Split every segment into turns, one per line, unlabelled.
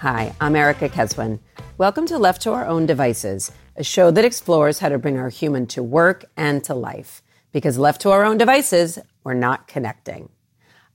Hi, I'm Erica Keswin. Welcome to Left to Our Own Devices, a show that explores how to bring our human to work and to life. Because left to our own devices, we're not connecting.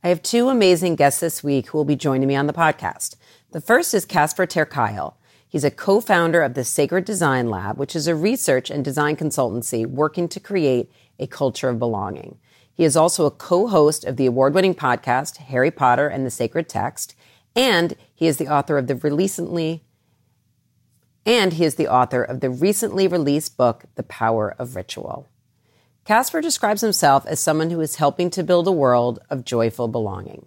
I have two amazing guests this week who will be joining me on the podcast. The first is Casper ter Kuile. He's a co-founder of the Sacred Design Lab, which is a research and design consultancy working to create a culture of belonging. He is also a co-host of the award-winning podcast Harry Potter and the Sacred Text and he is the author of the recently and he is the author of the recently released book The Power of Ritual. Casper describes himself as someone who is helping to build a world of joyful belonging.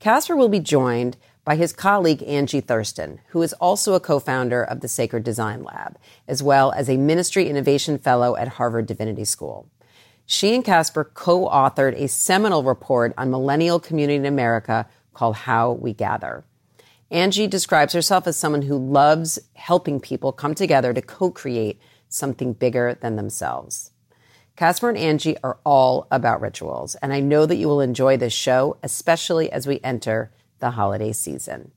Casper will be joined by his colleague Angie Thurston, who is also a co-founder of the Sacred Design Lab, as well as a Ministry Innovation Fellow at Harvard Divinity School. She and Casper co-authored a seminal report on millennial community in America called How We Gather. Angie describes herself as someone who loves helping people come together to co create something bigger than themselves. Casper and Angie are all about rituals, and I know that you will enjoy this show, especially as we enter the holiday season.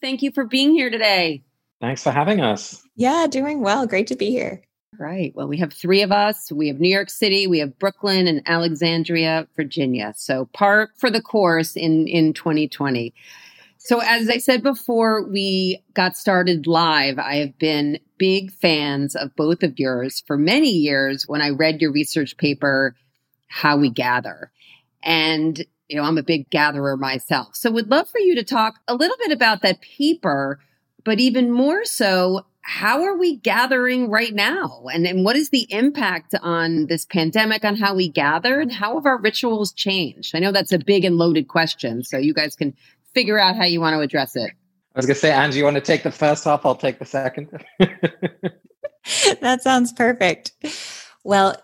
Thank you for being here today.
Thanks for having us.
Yeah, doing well. Great to be here.
Right. Well, we have three of us. We have New York City, we have Brooklyn, and Alexandria, Virginia. So par for the course in in 2020. So as I said before we got started live, I have been big fans of both of yours for many years when I read your research paper, How We Gather. And you know, I'm a big gatherer myself. So would love for you to talk a little bit about that paper, but even more so how are we gathering right now? And, and what is the impact on this pandemic on how we gather and how have our rituals changed? I know that's a big and loaded question, so you guys can figure out how you want to address it.
I was going to say, Angie, you want to take the first half? I'll take the second.
that sounds perfect. Well,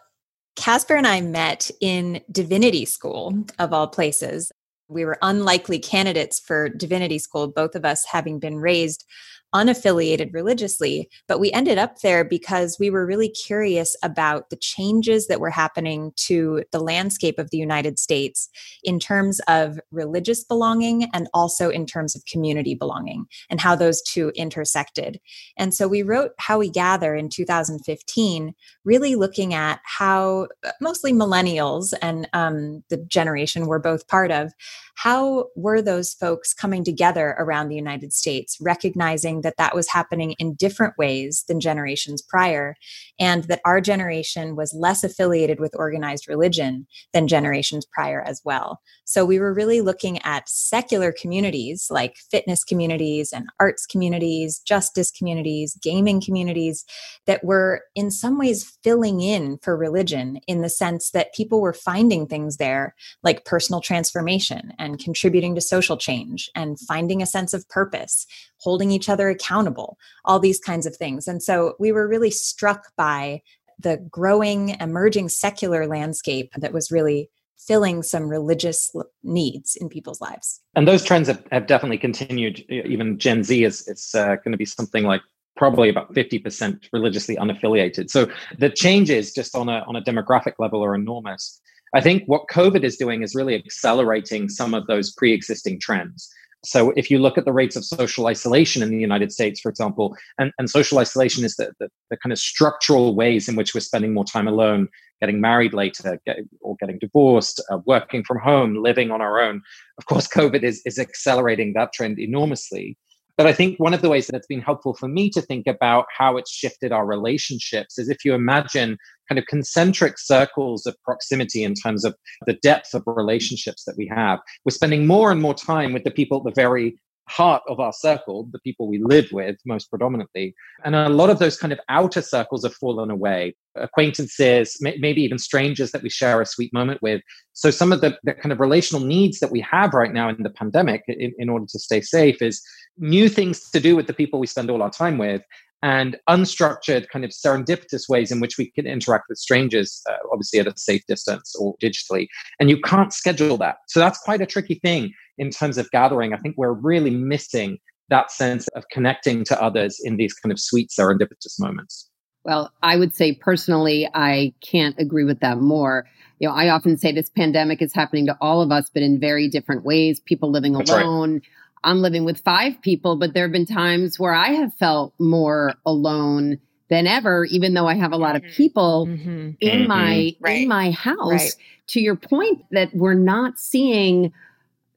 Casper and I met in divinity school, of all places. We were unlikely candidates for divinity school, both of us having been raised unaffiliated religiously, but we ended up there because we were really curious about the changes that were happening to the landscape of the United States in terms of religious belonging and also in terms of community belonging and how those two intersected. And so we wrote How We Gather in 2015, really looking at how mostly millennials and um, the generation we're both part of, how were those folks coming together around the United States, recognizing that that was happening in different ways than generations prior, and that our generation was less affiliated with organized religion than generations prior as well. So we were really looking at secular communities like fitness communities and arts communities, justice communities, gaming communities that were in some ways filling in for religion in the sense that people were finding things there like personal transformation and contributing to social change and finding a sense of purpose, holding each other accountable, all these kinds of things. And so we were really struck by the growing, emerging secular landscape that was really filling some religious needs in people's lives.
And those trends have, have definitely continued. Even Gen Z is, is uh, going to be something like probably about 50% religiously unaffiliated. So the changes just on a, on a demographic level are enormous. I think what COVID is doing is really accelerating some of those pre existing trends. So if you look at the rates of social isolation in the United States, for example, and, and social isolation is the, the, the kind of structural ways in which we're spending more time alone, getting married later, get, or getting divorced, uh, working from home, living on our own. Of course, COVID is, is accelerating that trend enormously. But I think one of the ways that it's been helpful for me to think about how it's shifted our relationships is if you imagine kind of concentric circles of proximity in terms of the depth of relationships that we have, we're spending more and more time with the people at the very heart of our circle, the people we live with most predominantly. And a lot of those kind of outer circles have fallen away. Acquaintances, may, maybe even strangers that we share a sweet moment with. So some of the, the kind of relational needs that we have right now in the pandemic in, in order to stay safe is new things to do with the people we spend all our time with and unstructured kind of serendipitous ways in which we can interact with strangers uh, obviously at a safe distance or digitally and you can't schedule that so that's quite a tricky thing in terms of gathering i think we're really missing that sense of connecting to others in these kind of sweet serendipitous moments
well i would say personally i can't agree with that more you know i often say this pandemic is happening to all of us but in very different ways people living
that's
alone
right
I'm living with five people, but there have been times where I have felt more alone than ever, even though I have a lot of mm-hmm. people mm-hmm. in mm-hmm. my right. in my house. Right. To your point that we're not seeing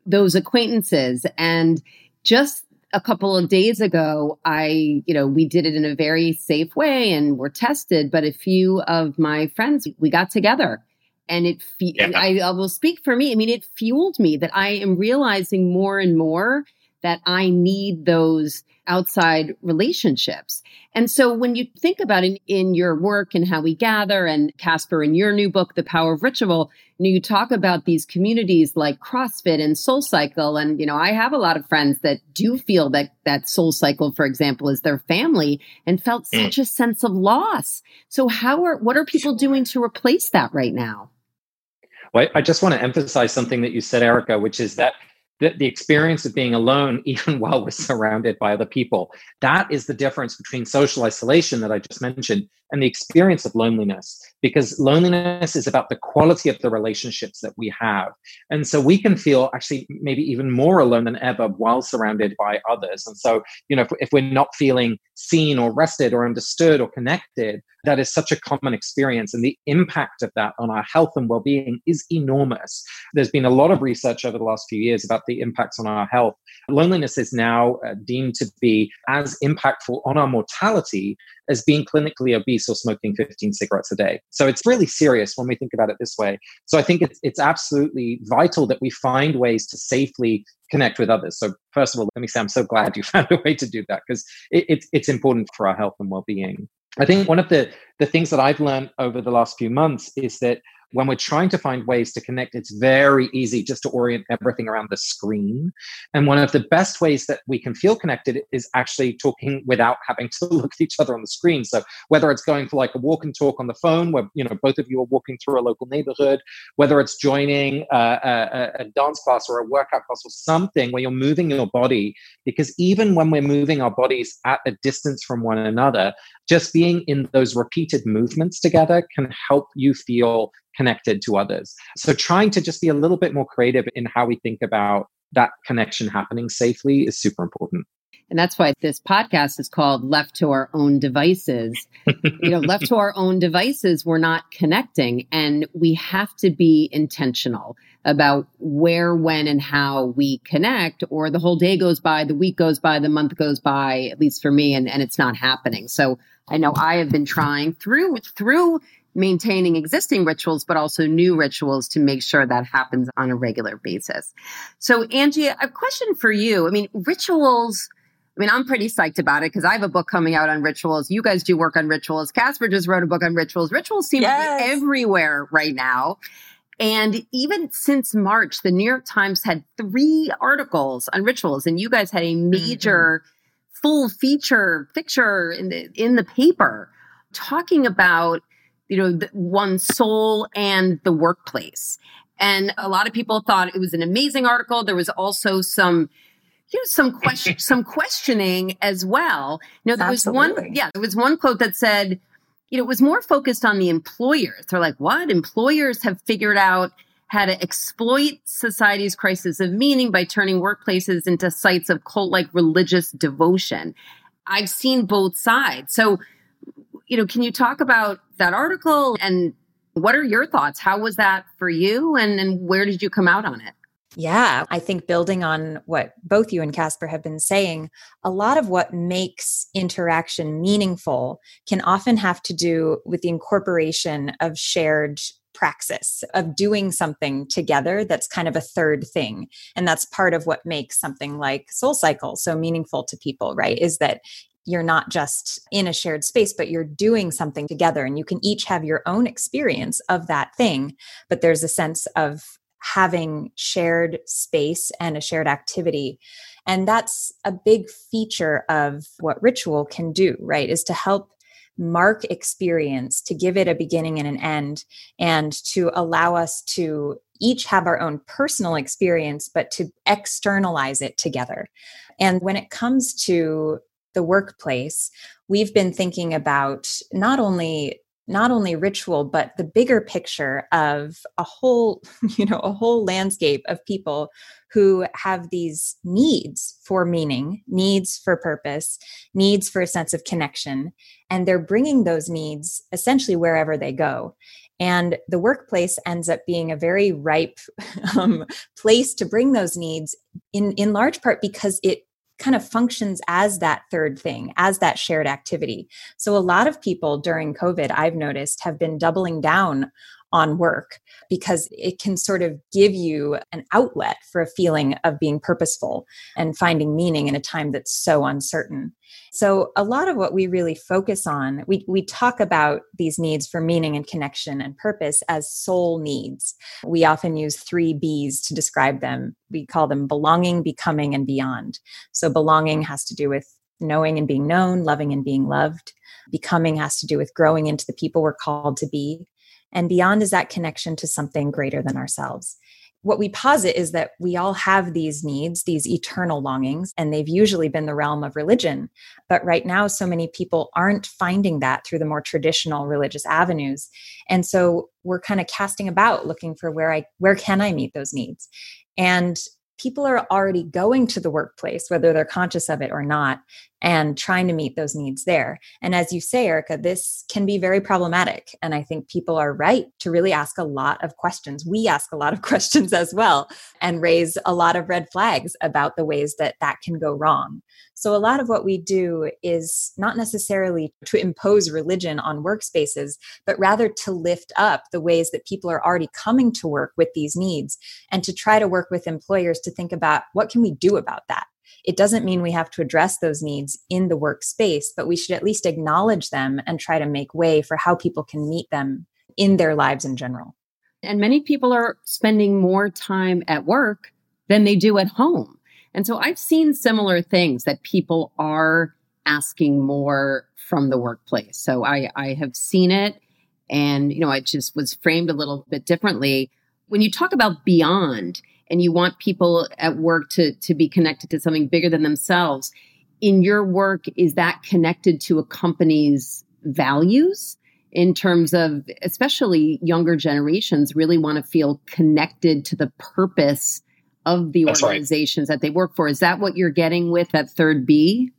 those acquaintances and just a couple of days ago, I, you know, we did it in a very safe way and we're tested, but a few of my friends, we got together and it, fe- yeah. I, I will speak for me. I mean, it fueled me that I am realizing more and more that I need those outside relationships. And so when you think about it in your work and how we gather, and Casper, in your new book, The Power of Ritual, you, know, you talk about these communities like CrossFit and Soul Cycle. And, you know, I have a lot of friends that do feel that that Soul Cycle, for example, is their family and felt mm. such a sense of loss. So how are, what are people doing to replace that right now?
Well, I just want to emphasize something that you said, Erica, which is that the, the experience of being alone, even while we're surrounded by other people, that is the difference between social isolation that I just mentioned and the experience of loneliness. Because loneliness is about the quality of the relationships that we have. And so we can feel actually maybe even more alone than ever while surrounded by others. And so, you know, if, if we're not feeling seen or rested or understood or connected, that is such a common experience. And the impact of that on our health and well being is enormous. There's been a lot of research over the last few years about the impacts on our health. Loneliness is now uh, deemed to be as impactful on our mortality as being clinically obese or smoking 15 cigarettes a day. So it's really serious when we think about it this way. So I think it's, it's absolutely vital that we find ways to safely connect with others. So first of all, let me say I'm so glad you found a way to do that because it, it's, it's important for our health and well-being. I think one of the, the things that I've learned over the last few months is that when we're trying to find ways to connect, it's very easy just to orient everything around the screen. And one of the best ways that we can feel connected is actually talking without having to look at each other on the screen. So whether it's going for like a walk and talk on the phone, where you know both of you are walking through a local neighborhood, whether it's joining a, a, a dance class or a workout class or something where you're moving your body, because even when we're moving our bodies at a distance from one another, just being in those repeated movements together can help you feel connected to others. So trying to just be a little bit more creative in how we think about that connection happening safely is super important.
And that's why this podcast is called Left to Our Own Devices. you know, left to our own devices, we're not connecting. And we have to be intentional about where, when, and how we connect, or the whole day goes by, the week goes by, the month goes by, at least for me, and, and it's not happening. So I know I have been trying through through maintaining existing rituals, but also new rituals to make sure that happens on a regular basis. So, Angie, a question for you. I mean, rituals. I mean, I'm pretty psyched about it because I have a book coming out on rituals. You guys do work on rituals. Casper just wrote a book on rituals. Rituals seem yes. to be everywhere right now. And even since March, the New York Times had three articles on rituals, and you guys had a major mm-hmm. full feature picture in the in the paper talking about you know, the, one's soul and the workplace. And a lot of people thought it was an amazing article. There was also some, you know, some question, some questioning as well. You know, there Absolutely. was one, yeah, there was one quote that said, you know, it was more focused on the employers. They're like, what? Employers have figured out how to exploit society's crisis of meaning by turning workplaces into sites of cult like religious devotion. I've seen both sides. So, you know, can you talk about that article and what are your thoughts? How was that for you and, and where did you come out on it?
Yeah, I think building on what both you and Casper have been saying, a lot of what makes interaction meaningful can often have to do with the incorporation of shared praxis of doing something together that's kind of a third thing and that's part of what makes something like soul cycle so meaningful to people right is that you're not just in a shared space, but you're doing something together and you can each have your own experience of that thing. But there's a sense of having shared space and a shared activity. And that's a big feature of what ritual can do, right? Is to help mark experience, to give it a beginning and an end, and to allow us to each have our own personal experience, but to externalize it together. And when it comes to the workplace, we've been thinking about not only not only ritual but the bigger picture of a whole you know a whole landscape of people who have these needs for meaning needs for purpose needs for a sense of connection and they're bringing those needs essentially wherever they go. And the workplace ends up being a very ripe um, place to bring those needs in in large part because it kind of functions as that third thing, as that shared activity. So, a lot of people during COVID, I've noticed, have been doubling down on work because it can sort of give you an outlet for a feeling of being purposeful and finding meaning in a time that's so uncertain. So, a lot of what we really focus on, we, we talk about these needs for meaning and connection and purpose as soul needs. We often use three B's to describe them. We call them belonging, becoming, and beyond. So, belonging has to do with knowing and being known, loving and being loved. Becoming has to do with growing into the people we're called to be. And beyond is that connection to something greater than ourselves. What we posit is that we all have these needs, these eternal longings, and they've usually been the realm of religion. But right now, so many people aren't finding that through the more traditional religious avenues. And so we're kind of casting about looking for where I where can I meet those needs? And people are already going to the workplace, whether they're conscious of it or not, and trying to meet those needs there. And as you say, Erica, this can be very problematic. And I think people are right to really ask a lot of questions. We ask a lot of questions as well and raise a lot of red flags about the ways that that can go wrong. So, a lot of what we do is not necessarily to impose religion on workspaces, but rather to lift up the ways that people are already coming to work with these needs and to try to work with employers to think about what can we do about that it doesn't mean we have to address those needs in the workspace, but we should at least acknowledge them and try to make way for how people can meet them in their lives in general.
And many people are spending more time at work than they do at home. And so I've seen similar things that people are asking more from the workplace. So I, I have seen it and, you know, it just was framed a little bit differently. When you talk about beyond, and you want people at work to to be connected to something bigger than themselves in your work is that connected to a company's values in terms of especially younger generations really want to feel connected to the purpose of the That's organizations right. that they work for is that what you're getting with that third b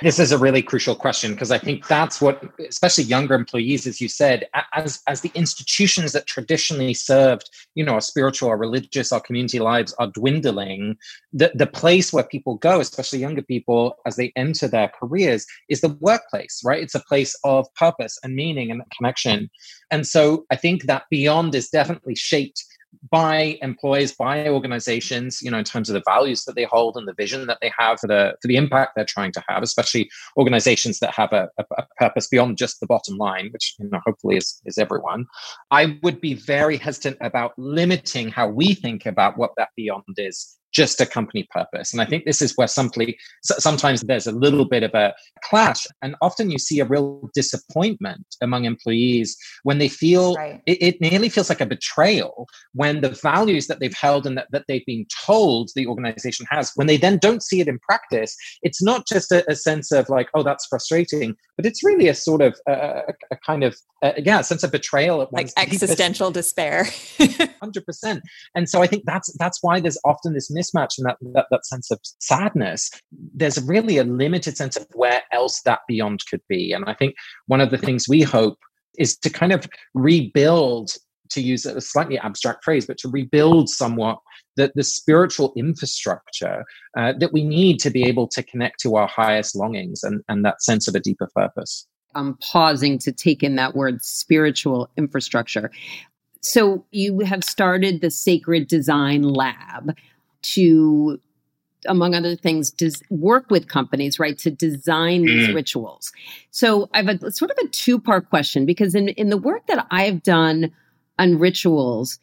this is a really crucial question because I think that's what, especially younger employees, as you said, as as the institutions that traditionally served, you know, our spiritual, our religious, our community lives are dwindling. The the place where people go, especially younger people, as they enter their careers, is the workplace, right? It's a place of purpose and meaning and connection. And so I think that beyond is definitely shaped by employees, by organizations, you know, in terms of the values that they hold and the vision that they have for the for the impact they're trying to have, especially organizations that have a, a, a purpose beyond just the bottom line, which you know hopefully is is everyone. I would be very hesitant about limiting how we think about what that beyond is just a company purpose. And I think this is where simply sometimes there's a little bit of a clash. And often you see a real disappointment among employees when they feel right. it, it, nearly feels like a betrayal when the values that they've held and that, that they've been told the organization has, when they then don't see it in practice, it's not just a, a sense of like, oh, that's frustrating, but it's really a sort of uh, a, kind of, uh, yeah, a sense of betrayal.
Like existential despair.
100%. And so I think that's, that's why there's often this mismatch and that, that, that sense of sadness, there's really a limited sense of where else that beyond could be. And I think one of the things we hope is to kind of rebuild to use a slightly abstract phrase, but to rebuild somewhat the, the spiritual infrastructure uh, that we need to be able to connect to our highest longings and, and that sense of a deeper purpose.
I'm pausing to take in that word spiritual infrastructure. So, you have started the Sacred Design Lab to among other things, does work with companies, right, to design these mm. rituals. So I have a sort of a two part question because in, in the work that I've done on rituals,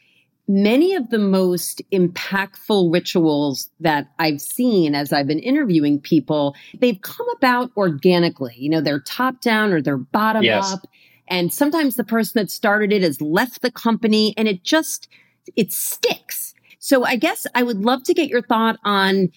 many of the most impactful rituals that I've seen as I've been interviewing people, they've come about organically. You know, they're top down or they're bottom yes. up. And sometimes the person that started it has left the company and it just, it sticks. So I guess I would love to get your thought on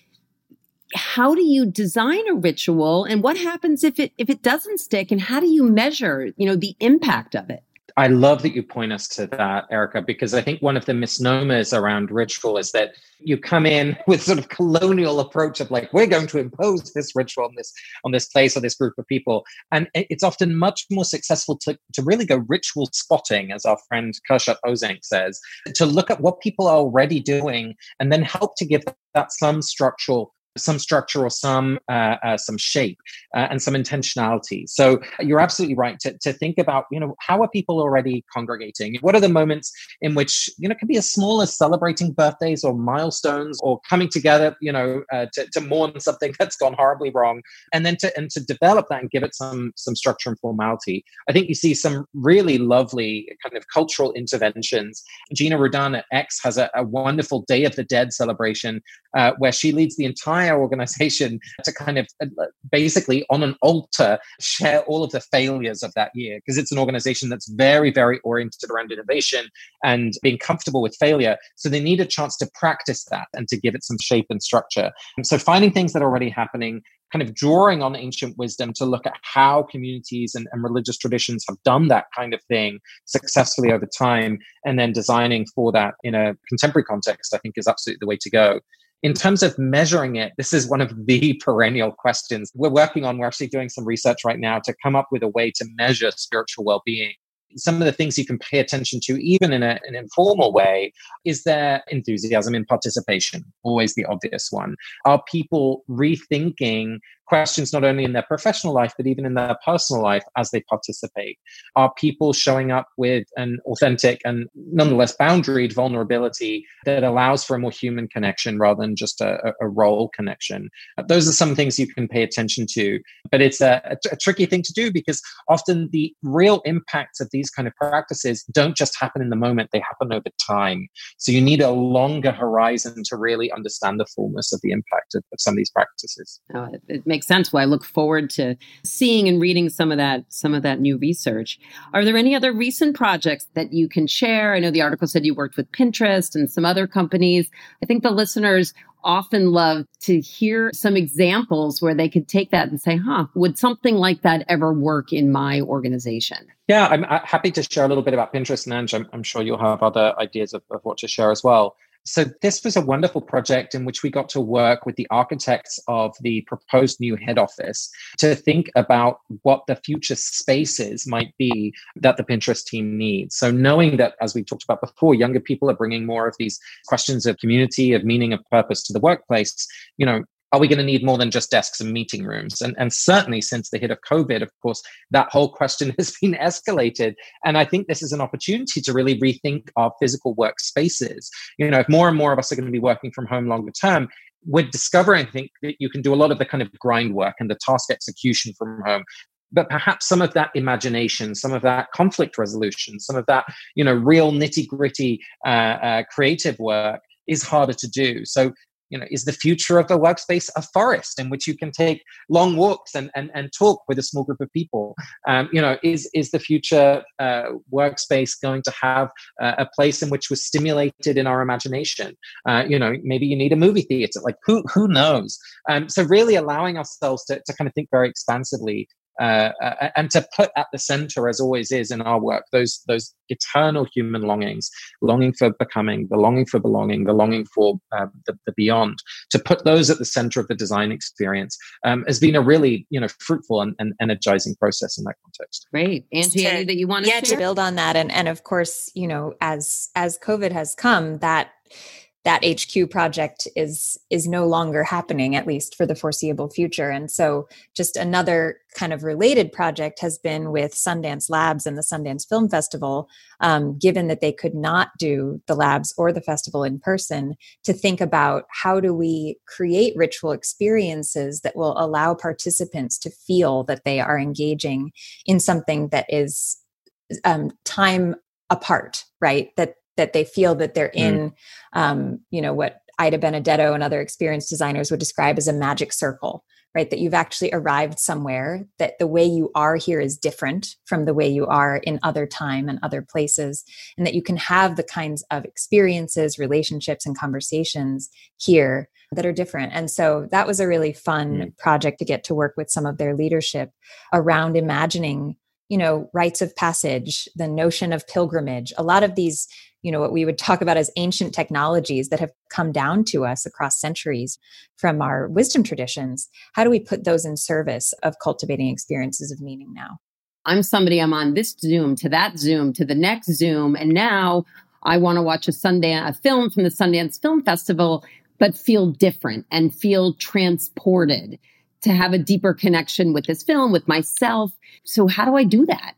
how do you design a ritual and what happens if it if it doesn't stick and how do you measure, you know, the impact of it?
I love that you point us to that, Erica, because I think one of the misnomers around ritual is that you come in with sort of colonial approach of like, we're going to impose this ritual on this on this place or this group of people. And it's often much more successful to, to really go ritual spotting, as our friend Kursat Ozenc says, to look at what people are already doing and then help to give that some structural some structure or some uh, uh, some shape uh, and some intentionality. So you're absolutely right to, to think about you know how are people already congregating? What are the moments in which you know it can be as small as celebrating birthdays or milestones or coming together you know uh, to, to mourn something that's gone horribly wrong, and then to and to develop that and give it some some structure and formality. I think you see some really lovely kind of cultural interventions. Gina at X has a, a wonderful Day of the Dead celebration uh, where she leads the entire entire organization to kind of uh, basically on an altar share all of the failures of that year because it's an organization that's very, very oriented around innovation and being comfortable with failure. So they need a chance to practice that and to give it some shape and structure. And so finding things that are already happening, kind of drawing on ancient wisdom to look at how communities and, and, religious traditions have done that kind of thing successfully over time, and then designing for that in a contemporary context, I think is absolutely the way to go. In terms of measuring it, this is one of the perennial questions we're working on. We're actually doing some research right now to come up with a way to measure spiritual well being some of the things you can pay attention to, even in a, an informal way, is there enthusiasm in participation? Always the obvious one. Are people rethinking questions not only in their professional life, but even in their personal life as they participate? Are people showing up with an authentic and nonetheless boundaried vulnerability that allows for a more human connection rather than just a, a role connection? Uh, those are some things you can pay attention to, but it's a, a, a tricky thing to do because often the real impacts of these kind of practices don't just happen in the moment, they happen over time. So you need a longer horizon to really understand the fullness of the impact of, of some of these practices.
Oh, it, it makes sense. Well, I look forward to seeing and reading some of that some of that new research. Are there any other recent projects that you can share? I know the article said you worked with Pinterest and some other companies. I think the listeners often love to hear some examples where they could take that and say, huh, would something like that ever work in my organization?
Yeah, I'm uh, happy to share a little bit about Pinterest, and Ange, I'm, I'm sure you'll have other ideas of, of what to share as well. So, this was a wonderful project in which we got to work with the architects of the proposed new head office to think about what the future spaces might be that the Pinterest team needs. So, knowing that, as we talked about before, younger people are bringing more of these questions of community, of meaning, of purpose to the workplace, you know, are we going to need more than just desks and meeting rooms? And, and certainly since the hit of COVID, of course, that whole question has been escalated. And I think this is an opportunity to really rethink our physical workspaces. You know, if more and more of us are going to be working from home longer term, we're discovering, I think, that you can do a lot of the kind of grind work and the task execution from home but perhaps some of that imagination some of that conflict resolution some of that you know real nitty gritty uh, uh, creative work is harder to do so you know is the future of the workspace a forest in which you can take long walks and and, and talk with a small group of people? Um, you know is is the future uh, workspace going to have uh, a place in which we're stimulated in our imagination? Uh, you know maybe you need a movie theater like who who knows? Um, so really allowing ourselves to, to kind of think very expansively uh, and to put at the center, as always is in our work, those those eternal human longings, longing for becoming, the longing for belonging, the longing for uh, the, the, beyond. To put those at the center of the design experience um, has been a really you know fruitful and, and, energizing process in that context.
Great, Angie, to, that you want
to yeah
share?
to build on that, and and of course you know as as COVID has come that that HQ project is is no longer happening at least for the foreseeable future. And so just another kind of related project has been with Sundance Labs and the Sundance Film Festival um, given that they could not do the labs or the festival in person to think about how do we create ritual experiences that will allow participants to feel that they are engaging in something that is um, time apart right? That that they feel that they're mm. in um, you know what ida benedetto and other experienced designers would describe as a magic circle right? That you've actually arrived somewhere, that the way you are here is different from the way you are in other time and other places, and that you can have the kinds of experiences, relationships, and conversations here that are different. And so that was a really fun mm. project to get to work with some of their leadership around imagining you know rites of passage the notion of pilgrimage a lot of these you know what we would talk about as ancient technologies that have come down to us across centuries from our wisdom traditions. How do we put those in service of cultivating experiences of meaning now?
I'm somebody i'm on this zoom to that zoom to the next zoom and now i want to watch a sundance a film from the sundance film festival but feel different and feel transported to have a deeper connection with this film, with myself. So, how do I do that?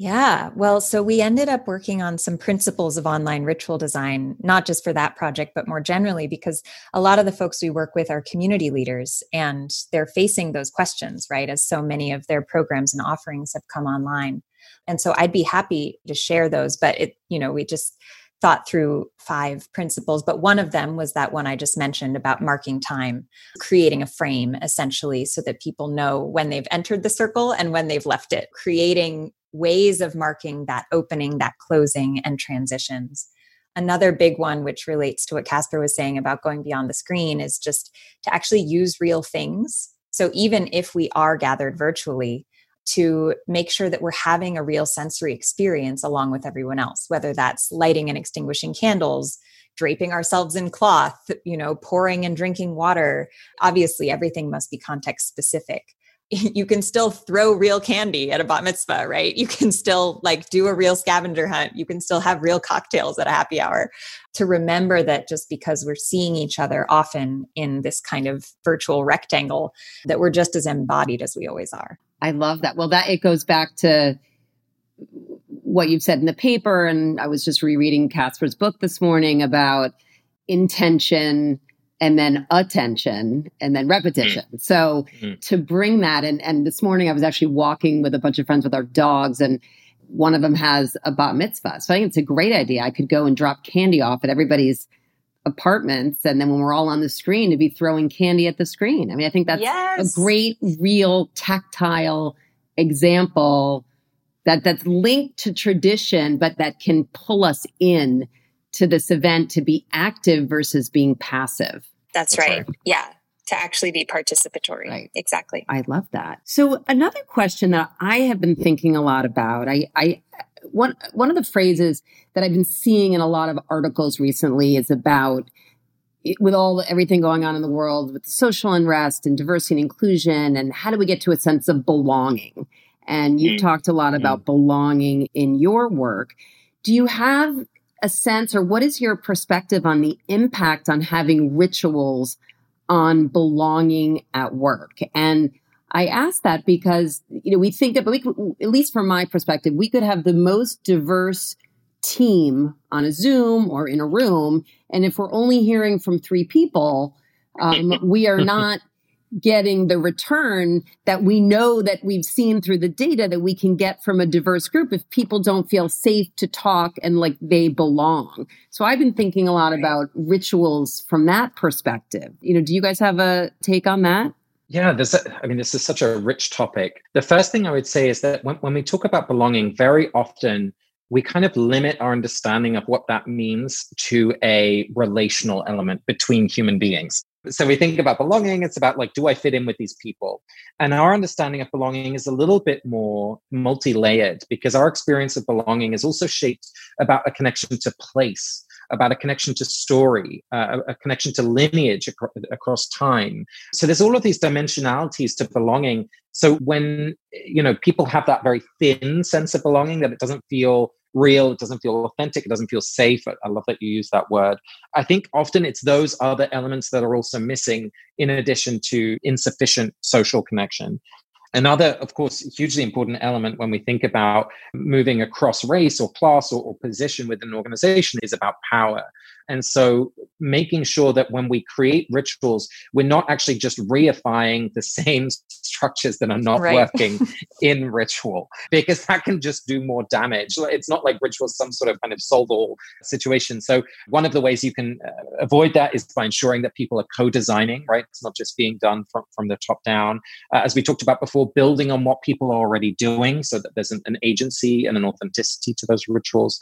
Yeah, well, so we ended up working on some principles of online ritual design, not just for that project, but more generally, because a lot of the folks we work with are community leaders and they're facing those questions, right? As so many of their programs and offerings have come online. And so I'd be happy to share those, but it, you know, we just thought through five principles, but one of them was that one I just mentioned about marking time, creating a frame essentially so that people know when they've entered the circle and when they've left it, creating ways of marking that opening, that closing, and transitions. Another big one, which relates to what Casper was saying about going beyond the screen, is just to actually use real things. So even if we are gathered virtually, to make sure that we're having a real sensory experience along with everyone else, whether that's lighting and extinguishing candles, draping ourselves in cloth, you know, pouring and drinking water. Obviously, everything must be context specific. You can still throw real candy at a bat mitzvah, right? You can still like do a real scavenger hunt. You can still have real cocktails at a happy hour. To remember that just because we're seeing each other often in this kind of virtual rectangle, that we're just as embodied as we always are.
I love that. Well, that it goes back to what you've said in the paper. And I was just rereading Casper's book this morning about intention and then attention and then repetition. Mm. So mm-hmm. to bring that and and this morning I was actually walking with a bunch of friends with our dogs and one of them has a bat mitzvah. So I think it's a great idea. I could go and drop candy off at everybody's apartments and then when we're all on the screen to be throwing candy at the screen. I mean, I think that's yes. a great real tactile example that that's linked to tradition but that can pull us in to this event to be active versus being passive.
That's, that's right. right. Yeah. To actually be participatory. Right. Exactly.
I love that. So another question that I have been thinking a lot about, I, I one one of the phrases that I've been seeing in a lot of articles recently is about with all everything going on in the world with social unrest and diversity and inclusion and how do we get to a sense of belonging and you've mm-hmm. talked a lot about mm-hmm. belonging in your work do you have a sense or what is your perspective on the impact on having rituals on belonging at work? And I ask that because you know we think that, but we could, at least from my perspective, we could have the most diverse team on a Zoom or in a room, and if we're only hearing from three people, um, we are not getting the return that we know that we've seen through the data that we can get from a diverse group if people don't feel safe to talk and like they belong. So I've been thinking a lot about rituals from that perspective. You know, do you guys have a take on that?
Yeah, this, I mean, this is such a rich topic. The first thing I would say is that when, when we talk about belonging, very often we kind of limit our understanding of what that means to a relational element between human beings. So we think about belonging, it's about like, do I fit in with these people? And our understanding of belonging is a little bit more multi layered because our experience of belonging is also shaped about a connection to place about a connection to story, uh, a, connection to lineage ac- across time. So there's all of these dimensionalities to belonging. So when you know people have that very thin sense of belonging, that it doesn't feel real, it doesn't feel authentic, it doesn't feel safe. I love that you use that word. I think often it's those other elements that are also missing in addition to insufficient social connection. Another, of course, hugely important element when we think about moving across race or class or, or, position within an organization is about power. And so making sure that when we create rituals, we're not actually just reifying the same structures that are not right. working in ritual, because that can just do more damage. It's not like ritual is some sort of kind of solve all situation. So one of the ways you can uh, avoid that is by ensuring that people are co-designing, right? It's not just being done from, from the top down. Uh, as we talked about before, building on what people are already doing so that there's an, an agency and an authenticity to those rituals,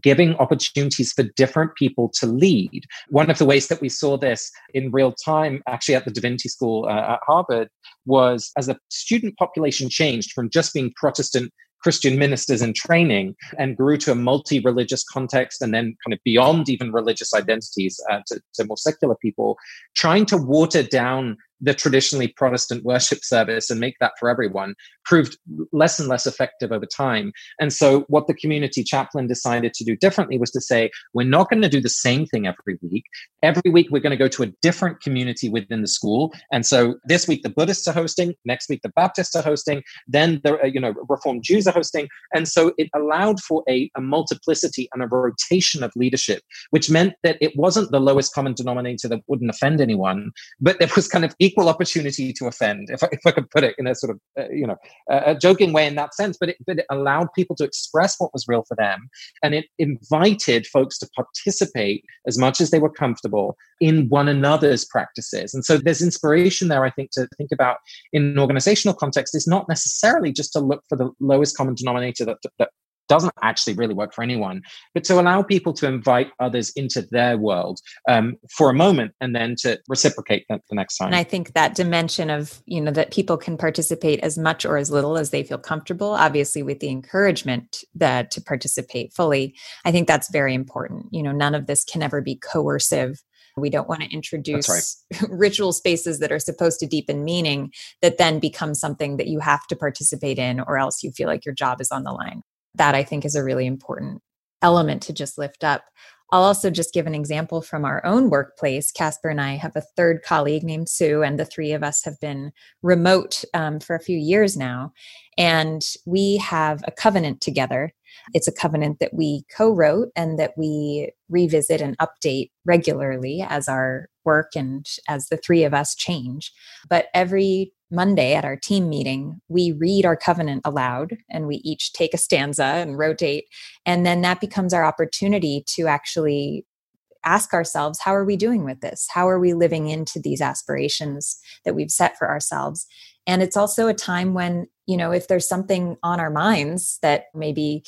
giving opportunities for different people to lead. One of the ways that we saw this in real time, actually at the Divinity School uh, at Harvard, was as the student population changed from just being Protestant Christian ministers in training and grew to a multi religious context and then kind of beyond even religious identities uh, to, to more secular people, trying to water down the traditionally Protestant worship service and make that for everyone proved less and less effective over time. And so, what the community chaplain decided to do differently was to say, we're not going to do the same thing every week. Every week, we're going to go to a different community within the school. And so, this week, the Buddhists are hosting, next week, the Baptists are hosting, then the uh, you know Reformed Jews are hosting. And so, it allowed for a, a multiplicity and a rotation of leadership, which meant that it wasn't the lowest common denominator that wouldn't offend anyone, but there was kind of equal opportunity to offend, if I, if I could put it in a sort of, uh, you know, a joking way in that sense, but it, but it allowed people to express what was real for them. And it invited folks to participate as much as they were comfortable in one another's practices. And so there's inspiration there, I think, to think about in an organizational context is not necessarily just to look for the lowest common denominator that, that doesn't actually really work for anyone, but to allow people to invite others into their world um, for a moment and then to reciprocate the, the next time.
And I think that dimension of, you know, that people can participate as much or as little as they feel comfortable, obviously with the encouragement that to participate fully, I think that's very important. You know, none of this can ever be coercive. We don't want to introduce right. ritual spaces that are supposed to deepen meaning that then become something that you have to participate in, or else you feel like your job is on the line that I think is a really important element to just lift up. I'll also just give an example from our own workplace. Casper and I have a third colleague named Sue, and the three of us have been remote um, for a few years now. And we have a covenant together. It's a covenant that we co wrote and that we revisit and update regularly as our work and as the three of us change. But every Monday at our team meeting, we read our covenant aloud and we each take a stanza and rotate. And then that becomes our opportunity to actually ask ourselves how are we doing with this? How are we living into these aspirations that we've set for ourselves? And it's also a time when, you know, if there's something on our minds that maybe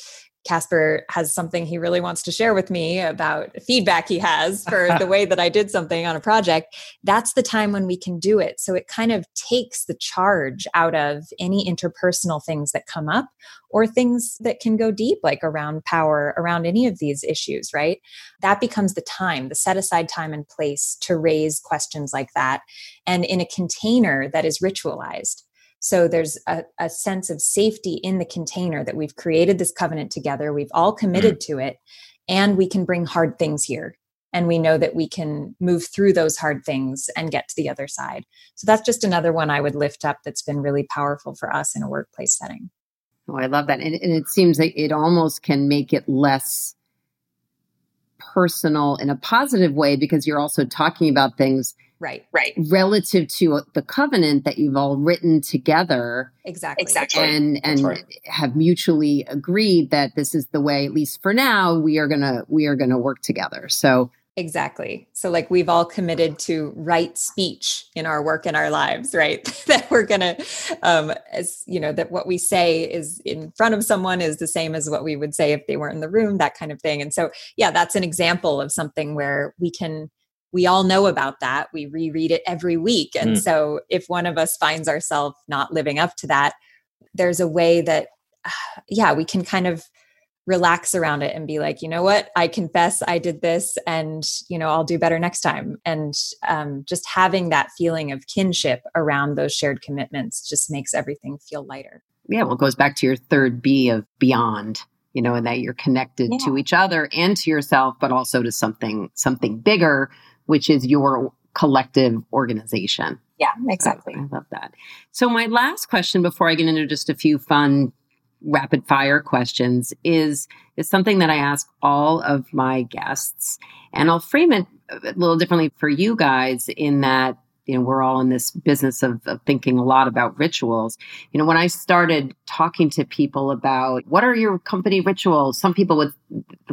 Casper has something he really wants to share with me about feedback he has for the way that I did something on a project, that's the time when we can do it. So it kind of takes the charge out of any interpersonal things that come up or things that can go deep, like around power, around any of these issues, right? That becomes the time, the set aside time and place to raise questions like that. And in a container that is ritualized. So there's a, a, sense of safety in the container that we've created this covenant together. We've all committed mm-hmm. to it, and we can bring hard things here. And we know that we can move through those hard things and get to the other side. So that's just another one I would lift up that's been really powerful for us in a workplace setting.
Oh, I love that. And, and it seems like it almost can make it less personal in a positive way because you're also talking about things
right right
relative to the covenant that you've all written together
exactly
exactly and and right. have mutually agreed that this is the way at least for now we are gonna we are gonna work together so
Exactly. So, like, we've all committed to right speech in our work and our lives, right? that we're going to, um, as you know, that what we say is in front of someone is the same as what we would say if they weren't in the room, that kind of thing. And so, yeah, that's an example of something where we can, we all know about that. We reread it every week. And mm. so, if one of us finds ourselves not living up to that, there's a way that, yeah, we can kind of relax around it and be like you know what i confess i did this and you know i'll do better next time and um, just having that feeling of kinship around those shared commitments just makes everything feel lighter
yeah well it goes back to your third b of beyond you know and that you're connected yeah. to each other and to yourself but also to something something bigger which is your collective organization.
Yeah exactly.
I love that. So my last question before i get into just a few fun rapid fire questions is is something that I ask all of my guests and I'll frame it a little differently for you guys in that you know we're all in this business of, of, thinking a lot about rituals. You know when i started talking to people about what are your company rituals? some people would,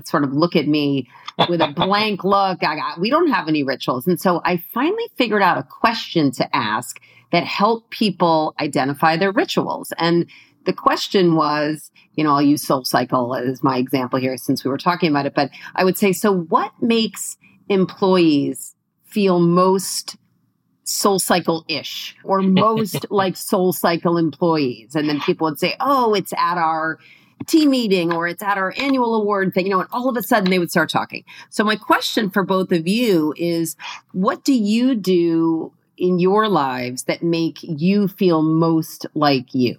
sort of look at me with a blank look. I got, we don't have any rituals. And so i finally figured out a question to ask that helped people identify their rituals. And the question was, you know, I'll use Soul Cycle as my example here since we were talking about it, but I would say, so what makes employees feel most soul cycle ish or most like soul cycle employees? And then people would say, oh, it's at our team meeting or it's at our annual award thing, you know, and all of a sudden they would start talking. So my question for both of you is what do you do in your lives that make you feel most like you?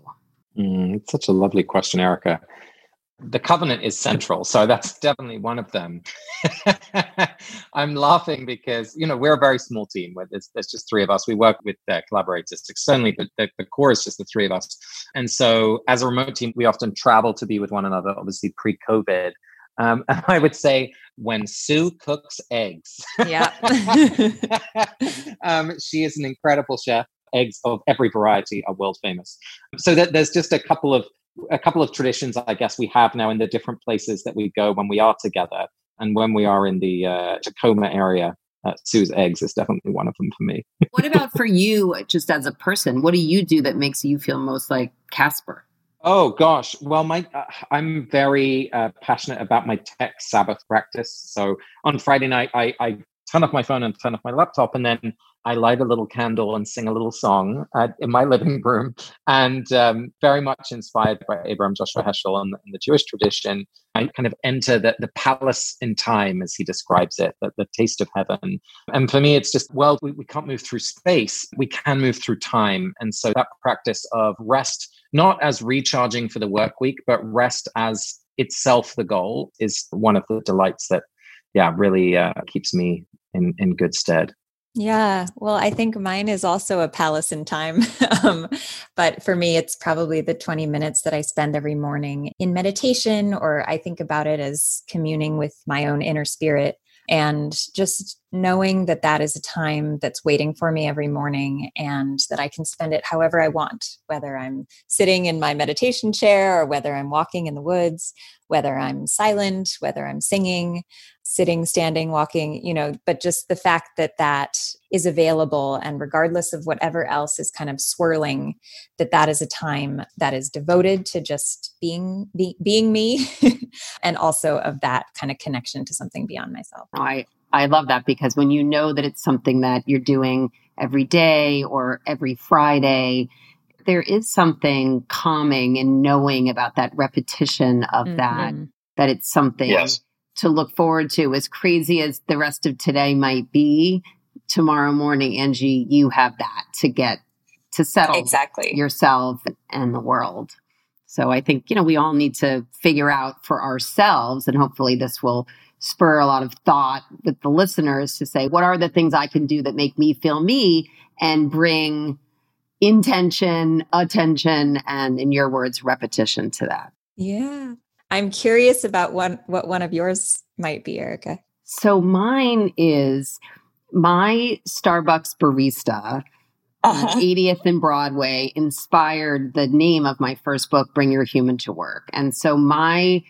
Mm, it's such a lovely question, Erica. The covenant is central, so that's definitely one of them. I'm laughing because you know we're a very small team. Where there's, there's just three of us. We work with uh, collaborators externally, but the, the core is just the three of us. And so, as a remote team, we often travel to be with one another. Obviously, pre-COVID, um, I would say when Sue cooks eggs.
Yeah.
um, she is an incredible chef eggs of every variety are world famous. So that there's just a couple of a couple of traditions I guess we have now in the different places that we go when we are together, and when we are in the uh, Tacoma area. Uh, Sue's eggs is definitely one of them for me.
what about for you, just as a person? What do you do that makes you feel most like Casper?
Oh gosh, well, my uh, I'm very uh, passionate about my tech Sabbath practice. So on Friday night, I, I turn off my phone and turn off my laptop, and then I light a little candle and sing a little song uh, in my living room. And um, very much inspired by Abraham Joshua Heschel and, and, the Jewish tradition, I kind of enter the, the palace in time, as he describes it, the, the taste of heaven. And for me, it's just, well, we, we can't move through space, we can move through time. And so that practice of rest, not as recharging for the work week, but rest as itself the goal is one of the delights that, yeah, really uh, keeps me in, in good stead.
Yeah, well, I think mine is also a palace in time. um, but for me, it's probably the 20 minutes that I spend every morning in meditation, or I think about it as communing with my own inner spirit and just knowing that that is a time that's waiting for me every morning and that I can spend it however I want, whether I'm sitting in my meditation chair or whether I'm walking in the woods, whether I'm silent, whether I'm singing, sitting, standing, walking, you know, but just the fact that that is available and regardless of whatever else is kind of swirling, that that is a time that is devoted to just being be, being me and also of that kind of connection to something beyond myself.
I I love that because when you know that it's something that you're doing every day or every Friday, there is something calming in knowing about that repetition of mm-hmm. that, that it's something yes. To look forward to. As crazy as the rest of today might be, tomorrow morning, Angie, you have that to get to settle
exactly
yourself and the world. So I think, you know, we all need to figure out for ourselves, and hopefully this will spur a lot of thought with the listeners to say, what are the things I can do that make me feel me and bring intention, attention, and in your words, repetition to that.
Yeah. I'm curious about one, what one of yours might be, Erica.
So mine is my Starbucks barista uh-huh. 80th and Broadway inspired the name of my first book, Bring Your Human to Work. And so my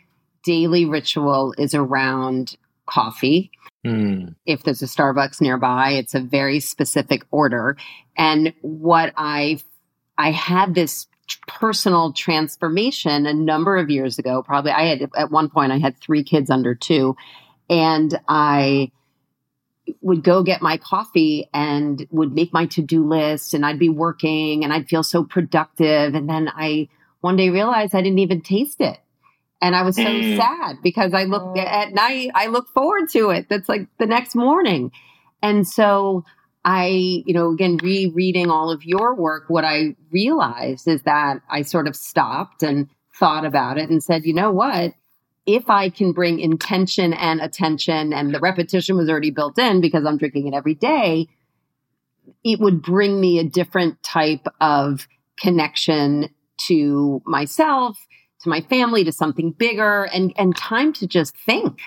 daily ritual is around coffee. Mm. If there's a Starbucks nearby, it's a very specific order. And what I I had this personal transformation a number of years ago. Probably I had at one point I had three kids under two, and I would go get my coffee and would make my to-do list and I'd be working and I'd feel so productive and then I one day realized I didn't even taste it. And I was so mm. sad because I look oh. at night, I look forward to it. That's like the next morning. And so I, you know, again, rereading all of your work, what I realized is that I sort of stopped and thought about it and said, you know what? If I can bring intention and attention, and the repetition was already built in because I'm drinking it every day, it would bring me a different type of connection to myself to my family, to something bigger, and and time to just think.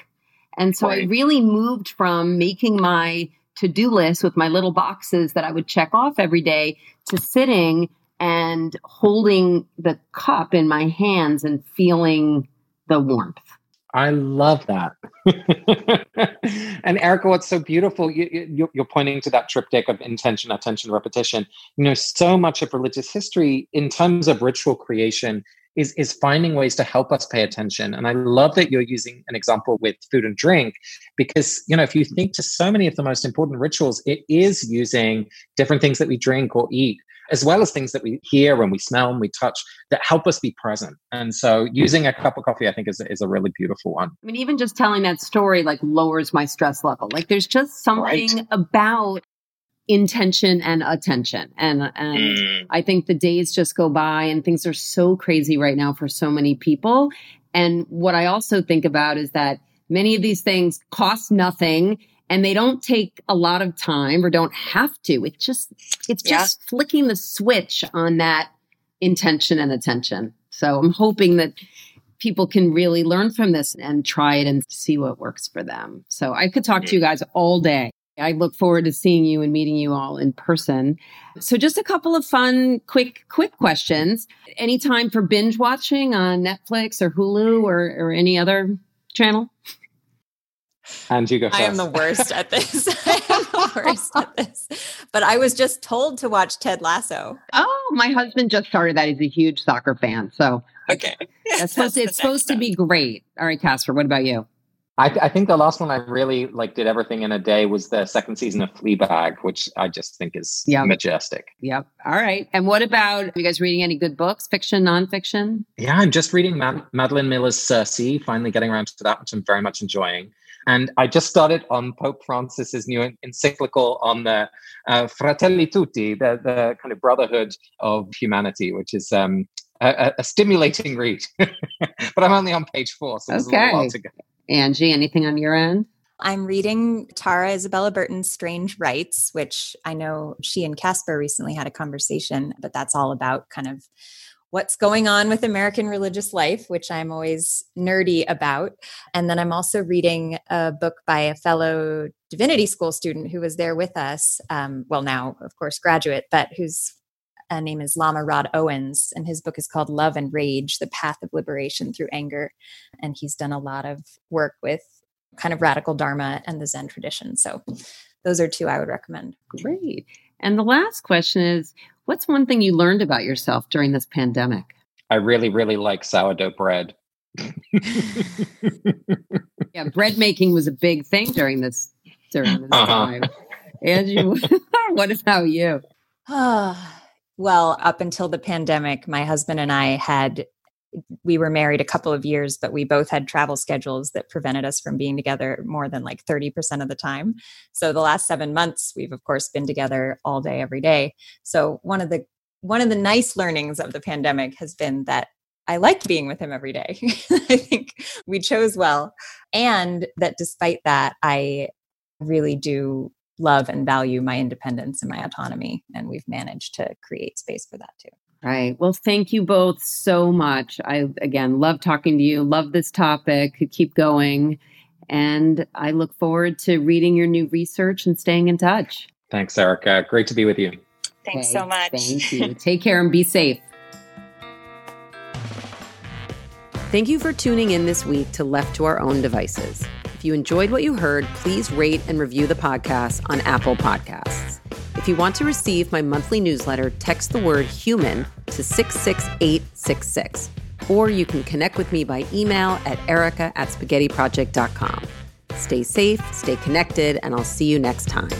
And so right. I really moved from making my to-do list with my little boxes that I would check off every day to sitting and holding the cup in my hands and feeling the warmth.
I love that. and Erica, what's so beautiful, you, are pointing to that triptych of intention, attention, repetition. You know, so much of religious history in terms of ritual creation is, is finding ways to help us pay attention. And I love that you're using an example with food and drink, because, you know, if you think to so many of the most important rituals, it is using different things that we drink or eat as well as things that we hear and we smell and we touch that help us be present. And so using a cup of coffee, I think is, is a really beautiful one.
I mean, even just telling that story like lowers my stress level. Like there's just something right. about intention and attention. And, and mm. I think the days just go by and things are so crazy right now for so many people. And what I also think about is that many of these things cost nothing and they don't take a lot of time or don't have to. It's just it's yeah. just flicking the switch on that intention and attention. So I'm hoping that people can really learn from this and try it and see what works for them. So I could talk to you guys all day. I look forward to seeing you and meeting you all in person. So just a couple of fun, quick, quick questions. Any time for binge watching on Netflix or Hulu or, or any other channel?
And you go first.
I am the worst at this. I am the worst at this. But I was just told to watch Ted Lasso.
Oh, my husband just started that. He's a huge soccer fan. So
okay,
that's supposed to, it's supposed to be great. All right, Casper, what about you?
I, th- I, think the last one I really like did everything in a day was the second season of Fleabag, which I just think is yep. majestic.
Yep. All right. And what about are you guys reading any good books, fiction, nonfiction?
Yeah, I'm just reading Mad- Madeline Miller's Circe. Finally getting around to that, which I'm very much enjoying. And I just started on Pope Francis's new encyclical on the uh, Fratelli Tutti, the, the kind of brotherhood of humanity, which is um, a, a, stimulating read. but I'm only on page four, so there's a little while to go.
Angie, anything on your end?
I'm reading Tara Isabella Burton's Strange Rites, which I know she and Casper recently had a conversation, but that's all about kind of what's going on with American religious life, which I'm always nerdy about. And then I'm also reading a book by a fellow divinity school student who was there with us. Um, well, now, of course, graduate, but whose uh, name is Lama Rod Owens. And his book is called Love and Rage The Path of Liberation Through Anger. And he's done a lot of work with kind of radical Dharma and the Zen tradition. So those are two I would recommend.
Great. And the last question is What's one thing you learned about yourself during this pandemic?
I really, really like sourdough bread.
yeah, bread making was a big thing during this during this uh-huh. time. Angie, what about you?
well, up until the pandemic, my husband and I had we were married a couple of years, but we both had travel schedules that prevented us from being together more than like 30% of the time. So the last seven months, we've of course been together all day, every day. So one of the one of the nice learnings of the pandemic has been that I liked being with him every day. I think we chose well. And that despite that, I really do love and value my independence and my autonomy. And we've managed to create space for that too.
Right. Well, thank you both so much. I, again, love talking to you, love this topic. Keep going. And I look forward to reading your new research and staying in touch.
Thanks, Erica. Great to be with you.
Thanks okay. so much.
Thank you. Take care and be safe.
Thank you for tuning in this week to Left to Our Own Devices. If you enjoyed what you heard, please rate and review the podcast on Apple Podcasts. If you want to receive my monthly newsletter, text the word human to 66866. Or you can connect with me by email at erica at spaghettiproject.com. Stay safe, stay connected, and I'll see you next time.